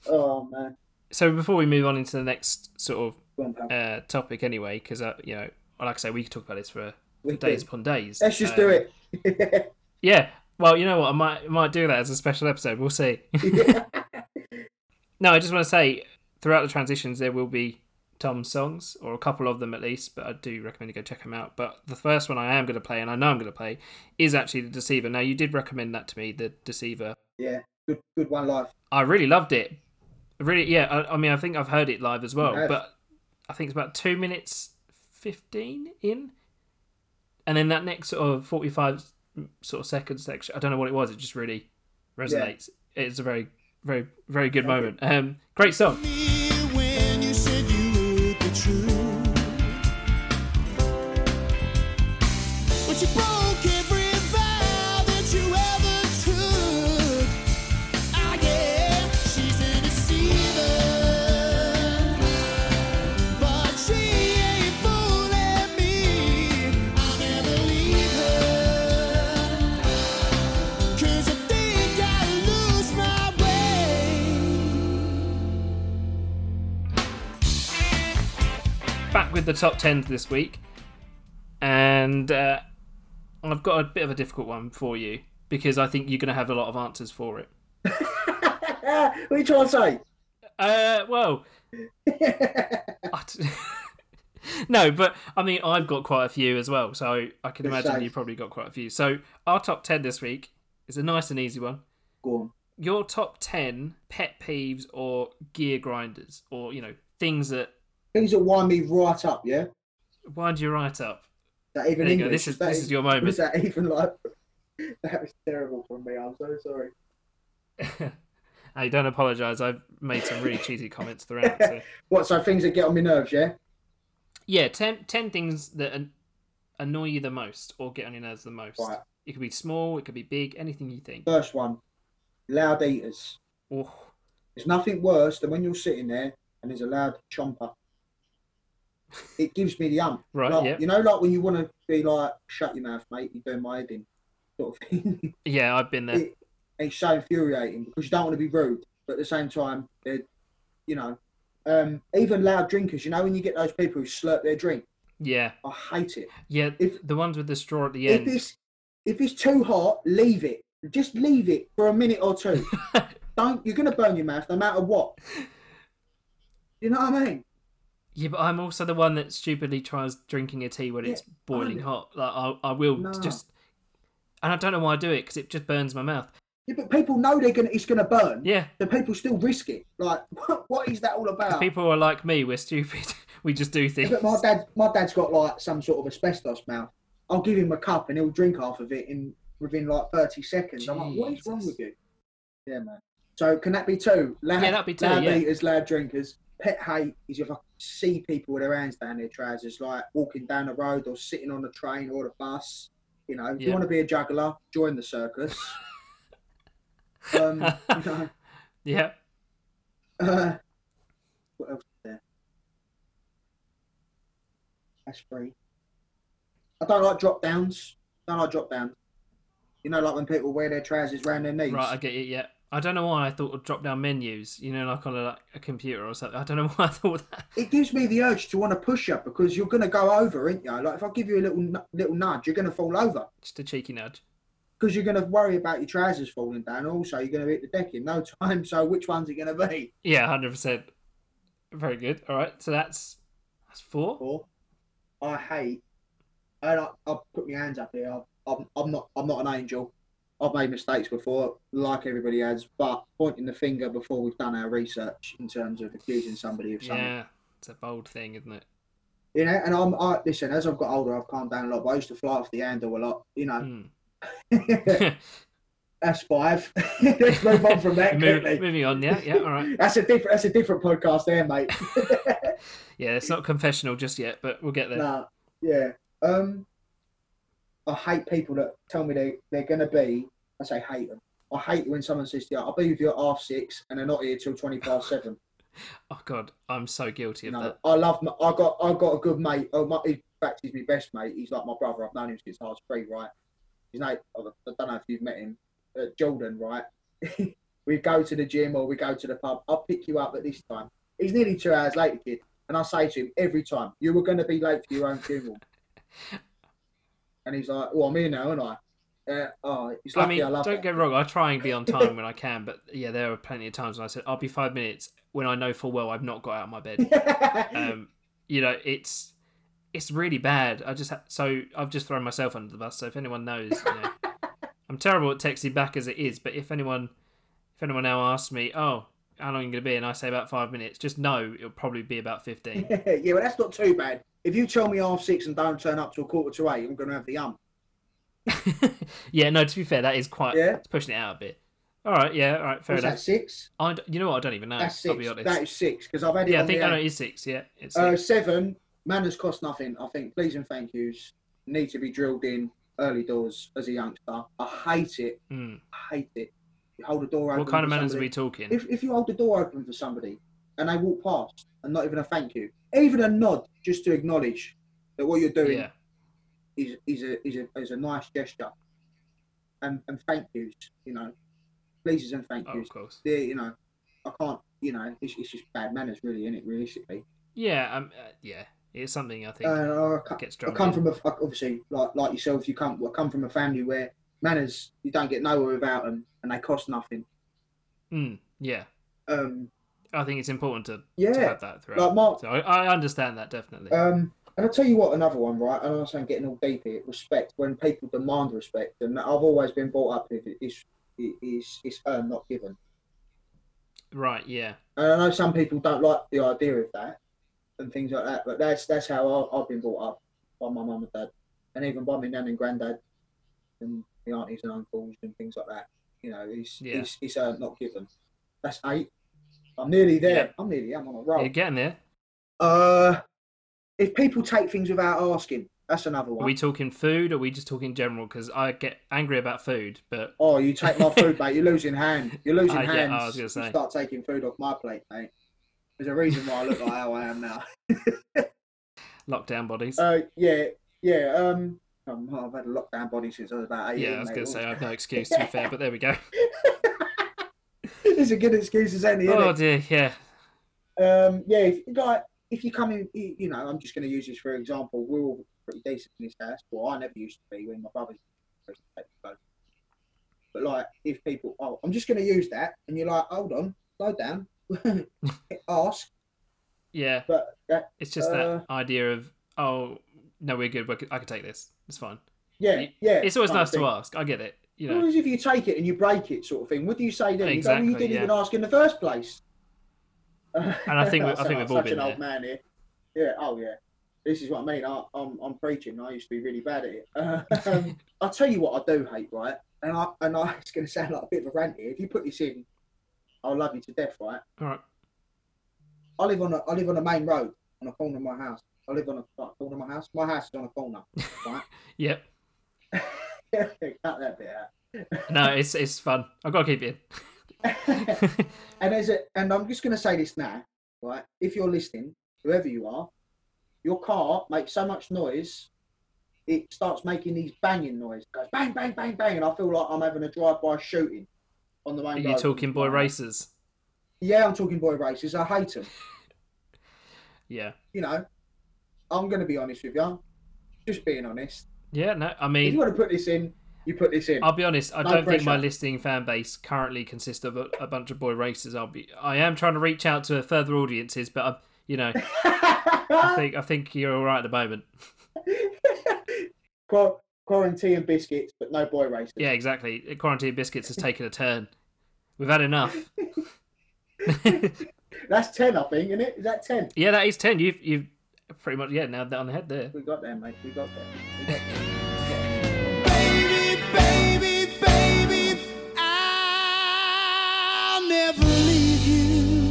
S2: Oh man,
S1: so before we move on into the next sort
S2: Go on,
S1: of uh, topic, anyway, because uh, you know, like I say, we could talk about this for,
S2: We
S1: days
S2: do.
S1: upon days.
S2: Let's just
S1: Um,
S2: do it. [laughs]
S1: Yeah. Well, you know what? I might might do that as a special episode. We'll see. [laughs] no, I just want to say throughout the transitions there will be Tom's songs, or a couple of them at least. But I do recommend you go check them out. But the first one I am going to play, and I know I'm going to play, is actually the Deceiver. Now you did recommend that to me, the Deceiver.
S2: yeah, good, good one live.
S1: I really loved it. Really, yeah. I, I mean, I think I've heard it live as well, but I think it's about two minutes fifteen in, and then that next sort of forty-five sort of seconds section. I don't know what it was. It just really resonates. It's a very, very, very good moment. Um, great song. With the top 10 this week, and uh, I've got a bit of a difficult one for you because I think you're going to have a lot of answers for it.
S2: what are you trying to say?
S1: Uh, well, [laughs] [laughs] no, but I mean, I've got quite a few as well, so I can imagine
S2: save.
S1: you probably got quite a few. So our top ten this week is a nice and easy one.
S2: Go on.
S1: Your top ten pet peeves or gear grinders, or you know, things that
S2: Things that wind me right up, yeah?
S1: wind you right up.
S2: That even
S1: There you go.
S2: English.
S1: This is this is your moment.
S2: Was that even like? [laughs] That was terrible from me. I'm so sorry. [laughs]
S1: I don't apologise. I've made some really cheesy comments throughout. So. [laughs]
S2: What? So things that get on my nerves, yeah?
S1: Yeah, 10, 10 things that an- annoy you the most or get on your nerves the most.
S2: Right.
S1: It could be small, it could be big, anything you think.
S2: First one, loud eaters.
S1: Oh,
S2: There's nothing worse than when you're sitting there and there's a loud chomper. It gives me the ump.
S1: right,
S2: Like,
S1: yeah.
S2: You know, like when you want to be like, shut your mouth, mate, you're doing my head in, sort of thing. [laughs]
S1: Yeah, I've been there.
S2: it, it's so infuriating because you don't want to be rude, but at the same time, they're, you know, um, even loud drinkers. You know, when you get those people who slurp their drink,
S1: Yeah,
S2: I hate it.
S1: yeah.
S2: If-
S1: the ones with the straw at the end.
S2: If it's if it's too hot, leave it. Just leave it for a minute or two. [laughs] don't. You're gonna burn your mouth no matter what. [laughs] You know what I mean?
S1: Yeah, but I'm also the one that stupidly tries drinking a tea when
S2: Yeah,
S1: it's boiling hot. Like I, I will
S2: No.
S1: just, and I don't know why I do it because it just burns my mouth.
S2: Yeah, but people know they're gonna. It's gonna burn.
S1: Yeah,
S2: But people still risk it. Like, [laughs] what, what is that all about?
S1: people are like me. We're stupid. [laughs] we just do things.
S2: But my dad, my dad's got like some sort of asbestos mouth. I'll give him a cup and he'll drink half of it in within like thirty seconds. I'm like, what is wrong with you? Yeah, man. So can that be two? Loud,
S1: Yeah, that'd be two,
S2: Loud
S1: yeah.
S2: eaters, loud drinkers. Pet hate is if I see people with their hands down their trousers, like walking down the road or sitting on the train or the bus. You know, if you want to be a juggler, join the circus. [laughs] um, you know,
S1: Yeah,
S2: uh, what else is there? That's free. I don't like drop downs. Don't like drop downs. You know, like when people wear their trousers round their knees.
S1: right. I get it. Yeah, I don't know why I thought of drop down menus. You know, like on a, like a computer or something. I don't know [laughs] why I thought that.
S2: It gives me the urge to want to push up because you're going to go over, aren't you? Like if I give you a little little nudge, you're going to fall over
S1: Just a cheeky nudge.
S2: because you're going to worry about your trousers falling down. Also, you're going to hit the deck in no time. [laughs] So which one's it going to be?
S1: Yeah, hundred percent. Very good. All right, so that's that's four.
S2: Or I hate, and I, I'll put my hands up here. I'm, I'm not I'm not an angel. I've made mistakes before, like everybody has, but pointing the finger before we've done our research in terms of accusing somebody of something.
S1: Yeah, it's a bold thing, isn't it?
S2: You know, and I'm I, listen. As I've got older, I've calmed down a lot. But I used to fly off the handle a lot. You know,
S1: Hmm. [laughs]
S2: that's five. Let's [laughs] [laughs] move on from that.
S1: Move- moving on. Yeah, yeah. All right.
S2: That's a different. That's a different podcast, there, mate.
S1: Yeah, it's not confessional just yet, but we'll get there.
S2: Nah, yeah. Um, I hate people that tell me they they're gonna be. I say hate them. I hate when someone says to you, "I'll be with you at half six, and they're not here till twenty past seven. [laughs]
S1: Oh God, I'm so guilty of
S2: know,
S1: that.
S2: I love. My, I got. I got a good mate. Oh, my, in fact, he's my best mate. He's like my brother. I've known him since I was three. Right. His name. I don't know if you've met him. Uh, Jordan. Right. [laughs] we go to the gym or we go to the pub. I'll pick you up at this time. He's nearly two hours late, kid. And I say to him every time, you were going to be late for your own funeral. [laughs] and he's like, well, I'm here now, aren't I? Uh, oh, he's
S1: I
S2: lucky
S1: mean,
S2: I, love
S1: don't
S2: that.
S1: get wrong. I try and be on time when I can, but yeah, there are plenty of times when I said I'll be five minutes when I know full well I've not got out of my bed. [laughs] um, you know, it's it's really bad. I just ha- so I've just thrown myself under the bus. So if anyone knows, you know, [laughs] I'm terrible at texting back as it is. But if anyone if anyone now asks me, oh, how long are you going to be, and I say about five minutes, just know it'll probably be about fifteen. [laughs]
S2: yeah, well, that's not too bad. If you tell me half six and don't turn up till quarter to eight, I'm going to have the ump. [laughs]
S1: yeah, no. To be fair, that is quite
S2: Yeah.
S1: it's pushing it out a bit. All right, yeah, all right, fair
S2: What's
S1: enough.
S2: that, six?
S1: I you know what? I don't even know.
S2: That's
S1: I'll
S2: six.
S1: be honest.
S2: That is six, because I've had it
S1: yeah, I think I know it is six. Yeah, it's
S2: Uh,
S1: six.
S2: seven, manners cost nothing. I think please and thank yous need to be drilled in early doors as a youngster. I hate it.
S1: Hmm.
S2: I hate it. You hold the door open.
S1: What kind of manners are we talking?
S2: If, if you hold the door open for somebody and they walk past and not even a thank you, even a nod just to acknowledge that what you're doing
S1: yeah,
S2: is, is, a, is, a, is a nice gesture. And, and thank yous, you know, pleases and thank
S1: oh,
S2: yous.
S1: of course.
S2: They're, you know, I can't, you know, it's, it's just bad manners, really, isn't it, realistically?
S1: Yeah, um, uh, yeah, it's something I think
S2: And I,
S1: gets
S2: I come from a obviously like like yourself. You come I come from a family where manners you don't get nowhere without them, and they cost nothing.
S1: Mm, yeah,
S2: Um,
S1: I think it's important to, to have that throughout.
S2: like Mark.
S1: So I, I understand that definitely.
S2: Um, and I'll tell you what, another one, right? And I'm not saying getting all deep here. Respect when people demand respect, and I've always been brought up with it is is is earned, not given.
S1: right, yeah,
S2: And I know some people don't like the idea of that and things like that, but that's that's how I, I've been brought up by my mum and dad, and even by my nan and granddad, and the aunties and uncles and things like that. You know, it's
S1: Yeah.
S2: it's, it's uh, not given. That's eight. I'm nearly there.
S1: Yeah.
S2: I'm nearly. I'm on a roll.
S1: you're getting there.
S2: Uh, if people take things without asking, that's another one.
S1: Are we talking food? or Are we just talking general? Because I get angry about food, but
S2: Oh, you take my food, mate. You're losing hand. You're [laughs] losing
S1: Uh, yeah,
S2: hands.
S1: I was gonna
S2: You start taking food off my plate, mate. There's a reason why I look like how I am now. [laughs]
S1: lockdown bodies.
S2: Uh, yeah, yeah. Um, um, I've had a lockdown body since I was about eight.
S1: yeah, I was going to say I have no [laughs] excuse to be fair, but there we go.
S2: It's a good excuse as any.
S1: oh dear, yeah.
S2: Um, yeah. If, like, if you come in, you know, I'm just going to use this for example. We're all pretty decent in this house. Well, I never used to be when my brothers used to take. But like, if people, oh, I'm just going to use that, and you're like, hold on, slow down, [laughs] ask.
S1: yeah.
S2: But that,
S1: It's just
S2: Uh,
S1: that idea of oh no, we're good. we I can take this. It's fine.
S2: yeah, yeah.
S1: It's always nice to ask. I get it. You know.
S2: If you take it and you break it, sort of thing, what do you say then? you go, well, you didn't
S1: yeah.
S2: even ask in the first place.
S1: And I think [laughs] we- I think we've all
S2: such
S1: been
S2: an old
S1: there.
S2: man here. Yeah. Oh yeah. This is what I mean. I, I'm I'm preaching. I used to be really bad at it. [laughs] Um, [laughs] I'll tell you what I do hate, right? And I and I, it's going to sound like a bit of a rant here. If you put this in, I'll love you to death, right?
S1: All right.
S2: I live on a I live on a main road on a corner of my house. I live on a like, corner of my house. My house is on a corner, right?
S1: Yep. [laughs]
S2: Cut that bit out.
S1: No, it's it's fun. I've got to keep it in. [laughs]
S2: and there's a, and I'm just going to say this now, right? If you're listening, whoever you are, your car makes so much noise, it starts making these banging noise. It goes bang, bang, bang, bang, and I feel like I'm having a drive-by shooting on the main
S1: Are you talking boy racers?
S2: Yeah, I'm talking boy races. I hate them. [laughs]
S1: Yeah.
S2: You know, I'm going to be honest with you. Just being honest.
S1: Yeah. No, I
S2: If
S1: mean,
S2: you want to put this in, you put this in.
S1: I'll be honest. I
S2: No
S1: don't think my
S2: pressure.
S1: listening fan base currently consists of a, a bunch of boy racers. I'll be. I am trying to reach out to further audiences, but I'm, you know, I [laughs] think I think you're all right at the moment.
S2: Quar- Quarantea biscuits, but no boy racers.
S1: Yeah, exactly. Quarantea biscuits has taken a turn. We've had enough. [laughs]
S2: That's 10, I think, isn't it? Is that 10?
S1: yeah, that is ten. You've you've pretty much yeah nailed that on the head there.
S2: We got there, mate. We got there. We got there.
S3: Baby, baby, baby, I'll never leave you.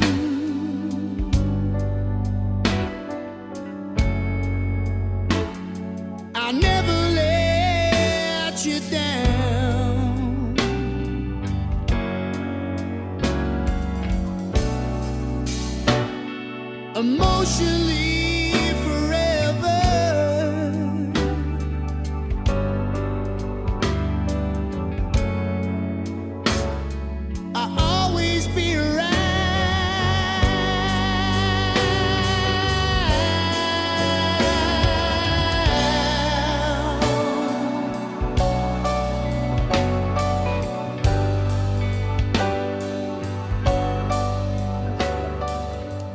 S3: I'll never let you down. Emotionally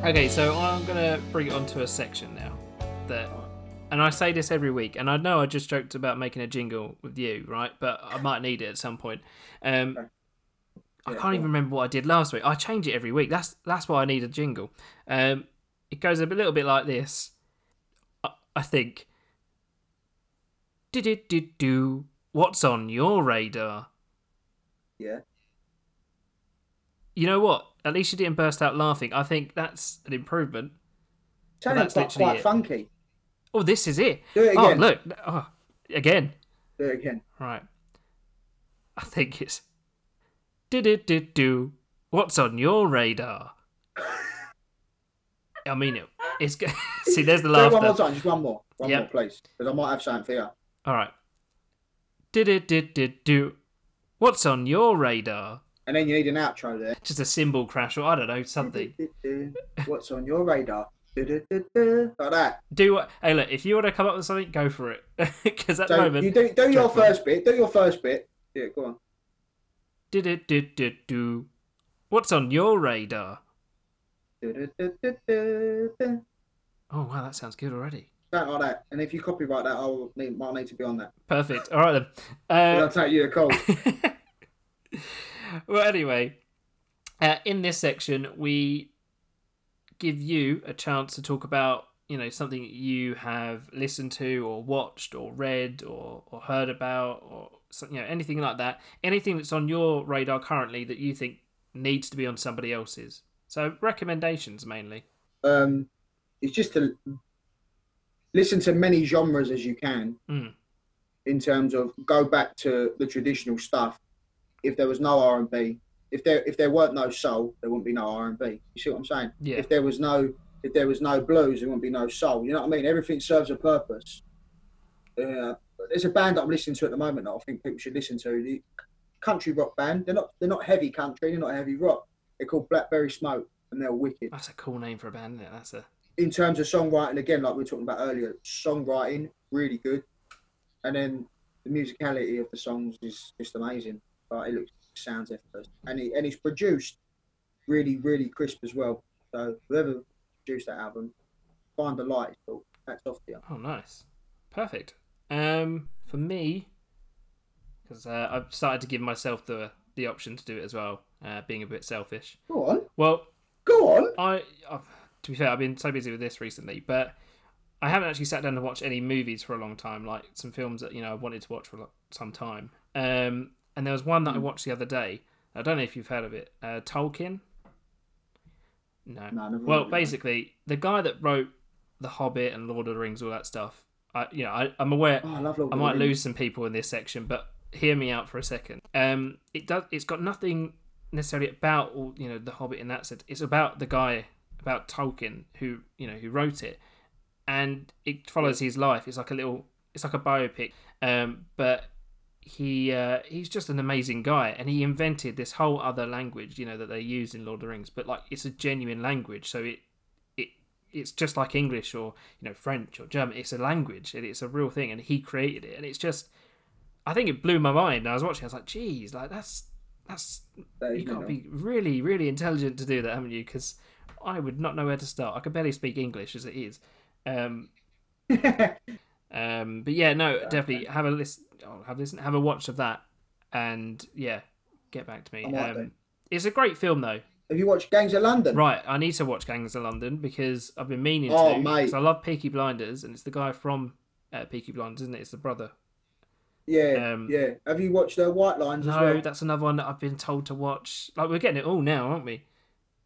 S1: Okay, so I'm gonna bring it onto a section now that, and I say this every week, and I know I just joked about making a jingle with you, right? But I might need it at some point. Um, I can't even remember what I did last week. I change it every week. That's that's why I need a jingle. Um, it goes a little bit like this. I, I think. Did it did do? What's on your radar?
S2: Yeah.
S1: You know what? At least you didn't burst out laughing. I think that's an improvement.
S2: Sounded
S1: that's
S2: quite,
S1: literally
S2: quite
S1: it.
S2: funky.
S1: Oh, this is it.
S2: Do it
S1: oh,
S2: again.
S1: Oh, look. Oh, again.
S2: Do it again.
S1: Right. I think it's. Did it did do? What's on your radar? I mean it. It's go- [laughs] see. There's the
S2: it one more time. Just one more. One
S1: Yep.
S2: more, please. Because I might have something for you.
S1: All right. Did it did did do? What's on your radar?
S2: And then you need an outro there.
S1: Just a cymbal crash or I don't know something. [laughs]
S2: What's on your radar? Like that.
S1: Do what? Hey, look. If you want to come up with something, go for it. [laughs] Because at the moment,
S2: you do, do your first bit. Do your first bit. Yeah, go on.
S1: did it did did do? What's on your radar? Oh wow, that sounds good already.
S2: Something like that. And if you copyright that, I'll need, might need to be on that.
S1: Perfect. All right then. Uh,
S2: I'll take you a call. [laughs]
S1: well, anyway, uh, in this section, we give you a chance to talk about you know something you have listened to or watched or read or, or heard about or you know anything like that. Anything that's on your radar currently that you think needs to be on somebody else's. So recommendations mainly.
S2: um, it's just to listen to many genres as you can
S1: Mm.
S2: in terms of go back to the traditional stuff if there was no r&b if there if there weren't no soul there wouldn't be no r&b you see what i'm saying?
S1: Yeah.
S2: if there was no if there was no blues there wouldn't be no soul. You know what i mean? Everything serves a purpose. Uh, there's a band that i'm listening to at the moment that i think people should listen to. The country rock band. They're not they're not heavy country they're not heavy rock. They're called blackberry smoke and they're wicked.
S1: That's a cool name for a band, isn't it? That's a
S2: in terms of songwriting, again, like we were talking about earlier, songwriting really good, and then the musicality of the songs is just amazing. Like it looks, sounds effortless, and it, and it's produced really, really crisp as well. So whoever produced that album, find the light. So that's off you.
S1: Oh, nice. Perfect. Um, for me, because uh, I've started to give myself the the option to do it as well, uh, being a bit selfish.
S2: Go on,
S1: Well,
S2: go on.
S1: I, i to be fair, I've been so busy with this recently, but I haven't actually sat down to watch any movies for a long time, like some films that you know I wanted to watch for some time. Um, and there was one that I watched the other day. I don't know if you've heard of it. Uh, Tolkien. No.
S2: No,
S1: Well, basically, the guy that wrote The Hobbit and Lord of the Rings, all that stuff. I, you know, I, I'm aware.
S2: Oh, I
S1: I might lose some people in this section, but hear me out for a second. Um, it does. It's got nothing necessarily about all you know the Hobbit in that sense. It's about the guy about Tolkien who you know who wrote it, and it follows his life. It's like a little. It's like a biopic. Um, but he uh, he's just an amazing guy, and he invented this whole other language. You know that they use in Lord of the Rings, but like it's a genuine language. So it it it's just like English or you know French or German. It's a language and it's a real thing, and he created it, and it's just. I think it blew my mind. I was watching. I was like, "Geez, like that's that's
S2: That
S1: you got to be really, really intelligent to do that, haven't you? Because I would not know where to start. I could barely speak English as it is. Um, [laughs] um, but yeah, no, definitely have a listen. Oh, have a listen. Have a watch of that, and yeah, get back to me. Um, it's a great film though.
S2: Have you watched Gangs of London?
S1: Right, I need to watch Gangs of London because I've been meaning
S2: Oh,
S1: to.
S2: mate.
S1: I love Peaky Blinders, and it's the guy from uh, Peaky Blinders, isn't it? It's the brother.
S2: Yeah,
S1: Um,
S2: yeah. Have you watched uh, White Lines as
S1: No,
S2: well?
S1: that's another one that I've been told to watch. Like we're getting it all now, aren't we?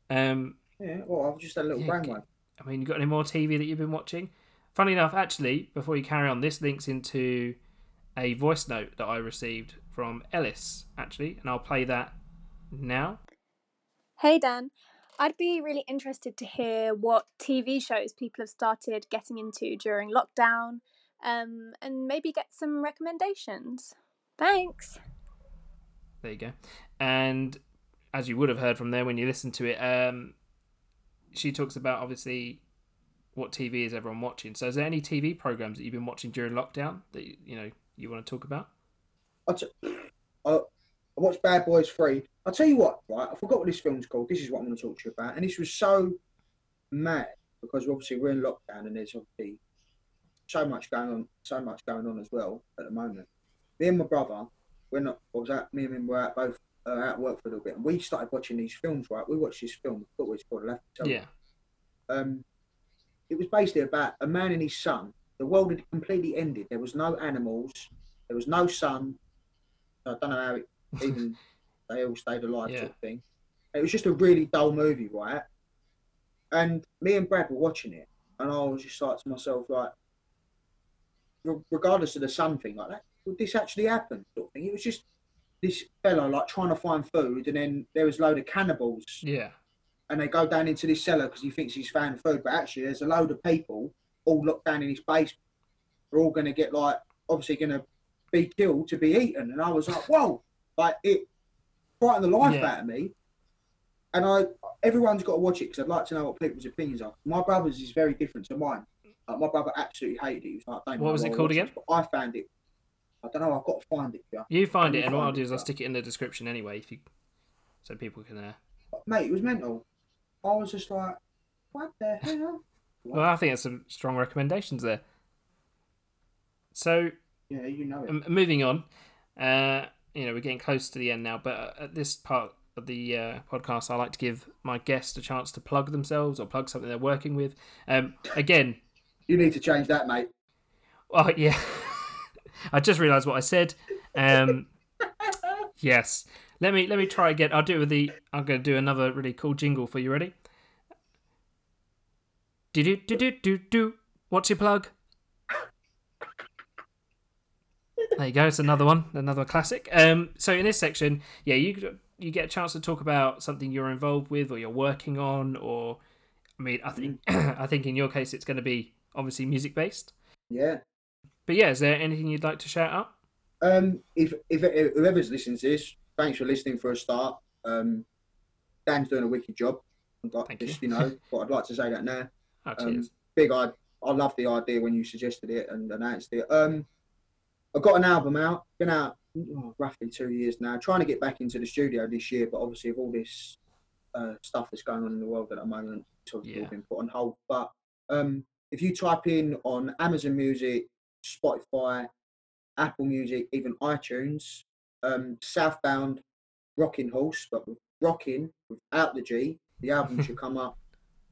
S1: Um,
S2: Yeah. Well, I've just had a little
S1: Yeah,
S2: brainwave.
S1: I mean, you got any more TV that you've been watching? Funny enough, actually, before you carry on, this links into a voice note that I received from Ellis, actually, and I'll play that now.
S4: Hey Dan, I'd be really interested to hear what TV shows people have started getting into during lockdown, um, and maybe get some recommendations. Thanks.
S1: There you go. And as you would have heard from there when you listened to it, um, she talks about obviously what TV is everyone watching. So, is there any TV programs that you've been watching during lockdown that you, you know you want to talk about?
S2: I, t- I, I watched Bad Boys 3. I'll tell you what, right? I forgot what this film's called. This is what I'm going to talk to you about. And this was so mad because obviously we're in lockdown and there's obviously so much going on, so much going on as well at the moment. Me and my brother, we're not. I was out. Me and him were out both uh, out work it was called Left.
S1: Yeah.
S2: It was basically about a man and his son. The world had completely ended. There was no animals. There was no sun. I don't know how it [laughs] even they all stayed alive,
S1: Yeah.
S2: sort of thing. It was just a really dull movie, right? And me and Brad were watching it, and I was just like to myself, like, regardless of the sun thing, like that, would this actually happen? Sort of thing. It was just this fellow like trying to find food, and then there was a load of cannibals
S1: Yeah.
S2: And they go down into this cellar because he thinks he's found food, but actually there's a load of people all locked down in his basement. They're all going to get like obviously going to be killed to be eaten, and I was like, whoa, like it frightened the life
S1: Yeah.
S2: out of me. And I, everyone's got to watch it because I'd like to know what people's opinions are. My brother's is very different to mine. Like, my brother absolutely hated it. He was like, don't
S1: What was it called again?
S2: I found it. I don't know. I've got to find it. Yeah,
S1: You find it, and what I'll do is I'll stick it in the description anyway, if you, so people can. Uh...
S2: mate, it was mental. I was just like, what the hell?
S1: Well, I think that's some strong recommendations there. So
S2: Yeah, you know it.
S1: Um, moving on, uh, you know, we're getting close to the end now, but uh, at this part of the uh, podcast, I like to give my guests a chance to plug themselves or plug something they're working with. Um, again,
S2: You need to change that, mate.
S1: oh yeah, [laughs] I just realised what I said. Um, [laughs] yes, let me let me try again. I'll do it with the. I'm going to do another really cool jingle for you. Ready? Do do do do do do. What's your plug? There you go. It's another one, another classic. Um, so in this section, yeah, you you get a chance to talk about something you're involved with or you're working on, or I mean, I think [clears throat] I think in your case it's going to be obviously music based.
S2: Yeah.
S1: But yeah, is there anything you'd like to shout out?
S2: Um, if, if if whoever's listening to this, thanks for listening for a start. Um, Dan's doing a wicked job. I'd like just,
S1: you.
S2: you know, [laughs] but I'd like to say that now.
S1: Oh,
S2: Um, big I I love the idea when you suggested it and announced it. Um, I've got an album out, been out oh, roughly two years now. Trying to get back into the studio this year, but obviously with all this uh, stuff that's going on in the world at the moment, it's obviously all
S1: Yeah.
S2: been put on hold. But um, if you type in on Amazon Music, Spotify, Apple Music, even iTunes, um, Southbound Rocking Horse, but with rocking without the G, the album [laughs] should come up.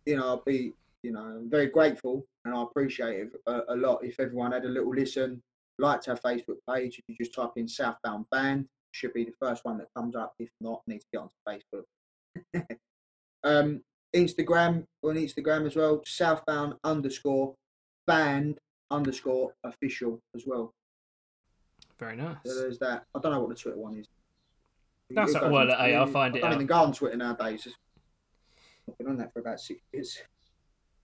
S2: You know, I'll be, you know, I'm very grateful and I appreciate it a, a lot if everyone had a little listen, liked our Facebook page. If you just type in Southbound Band, should be the first one that comes up. If not, need to get onto Facebook. [laughs] um, Instagram on Instagram as well, Southbound underscore band underscore official as well.
S1: Very nice.
S2: So there's that. I don't know what the Twitter one is.
S1: That's
S2: It
S1: all
S2: goes
S1: right,
S2: on-
S1: hey, I'll find
S2: I
S1: it
S2: don't
S1: out.
S2: even go on Twitter nowadays. I've been on that for about six years.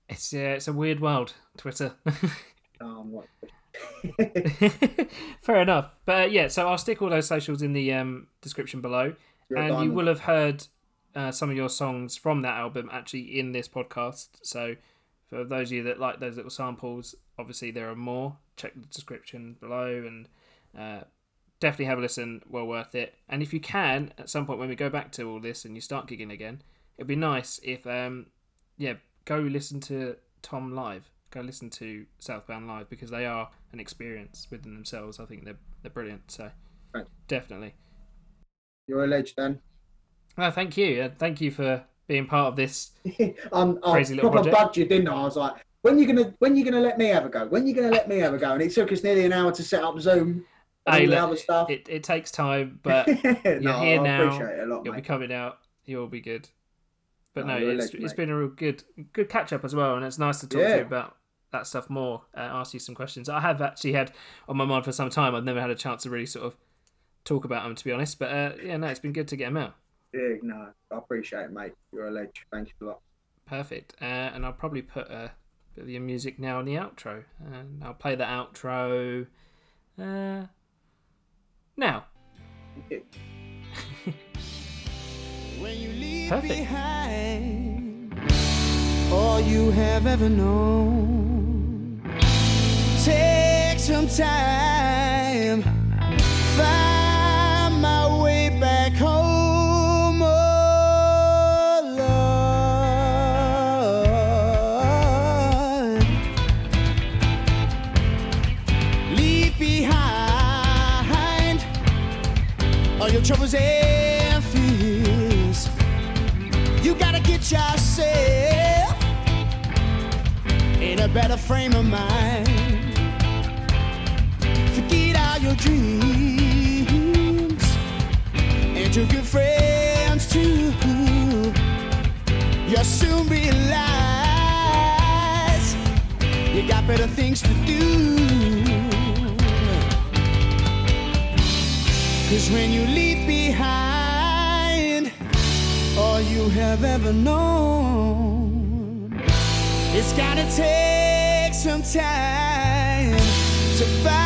S1: It's yeah, it's a weird world, Twitter. [laughs]
S2: I'm.
S1: Fair enough. But uh, yeah, so I'll stick all those socials in the um, description below,
S2: You're
S1: and you will have heard uh, some of your songs from that album actually in this podcast. So for those of you that like those little samples, obviously there are more. Check the description below and uh, definitely have a listen. Well worth it. And if you can, at some point when we go back to all this and you start gigging again, it'd be nice if um, yeah, go listen to Tom live. Go listen to Southbound live because they are an experience within themselves. I think they're they're brilliant. So
S2: Right.
S1: definitely.
S2: You're a legend, Dan.
S1: Oh, thank you. Uh, thank you for being part of this.
S2: I'm, [laughs] I
S1: Crazy little project.
S2: bugged you, didn't I? I was like, when you gonna when you gonna let me have a go? When you gonna let me have a go? And it took us nearly an hour to set up Zoom and
S1: Hey,
S2: the
S1: look,
S2: other stuff.
S1: It, it takes time, [laughs] but
S2: no,
S1: you're here
S2: I
S1: now.
S2: appreciate it a lot,
S1: you'll be coming out. You'll be good. But
S2: No,
S1: no,
S2: you're
S1: it's,
S2: legend,
S1: it's
S2: mate.
S1: been a real good good catch up as well, and it's nice to talk to you about that stuff more. Uh, ask you some questions. I have actually had on my mind for some time. I've never had a chance to really sort of talk about them, to be honest. But uh, yeah, no, it's been good to get them out.
S2: Yeah, no, I appreciate it, mate. You're a legend. Thank you a lot.
S1: Perfect. Uh, and I'll probably put a bit of your music now in the outro. And I'll play the outro uh, now.
S3: When you leave
S1: Perfect.
S3: behind all you have ever known, take some time, find yourself in a better frame of mind. Forget all your dreams and your good friends too. You'll soon realize you got better things to do. Cause when you leave behind you have ever known, it's gotta take some time to find.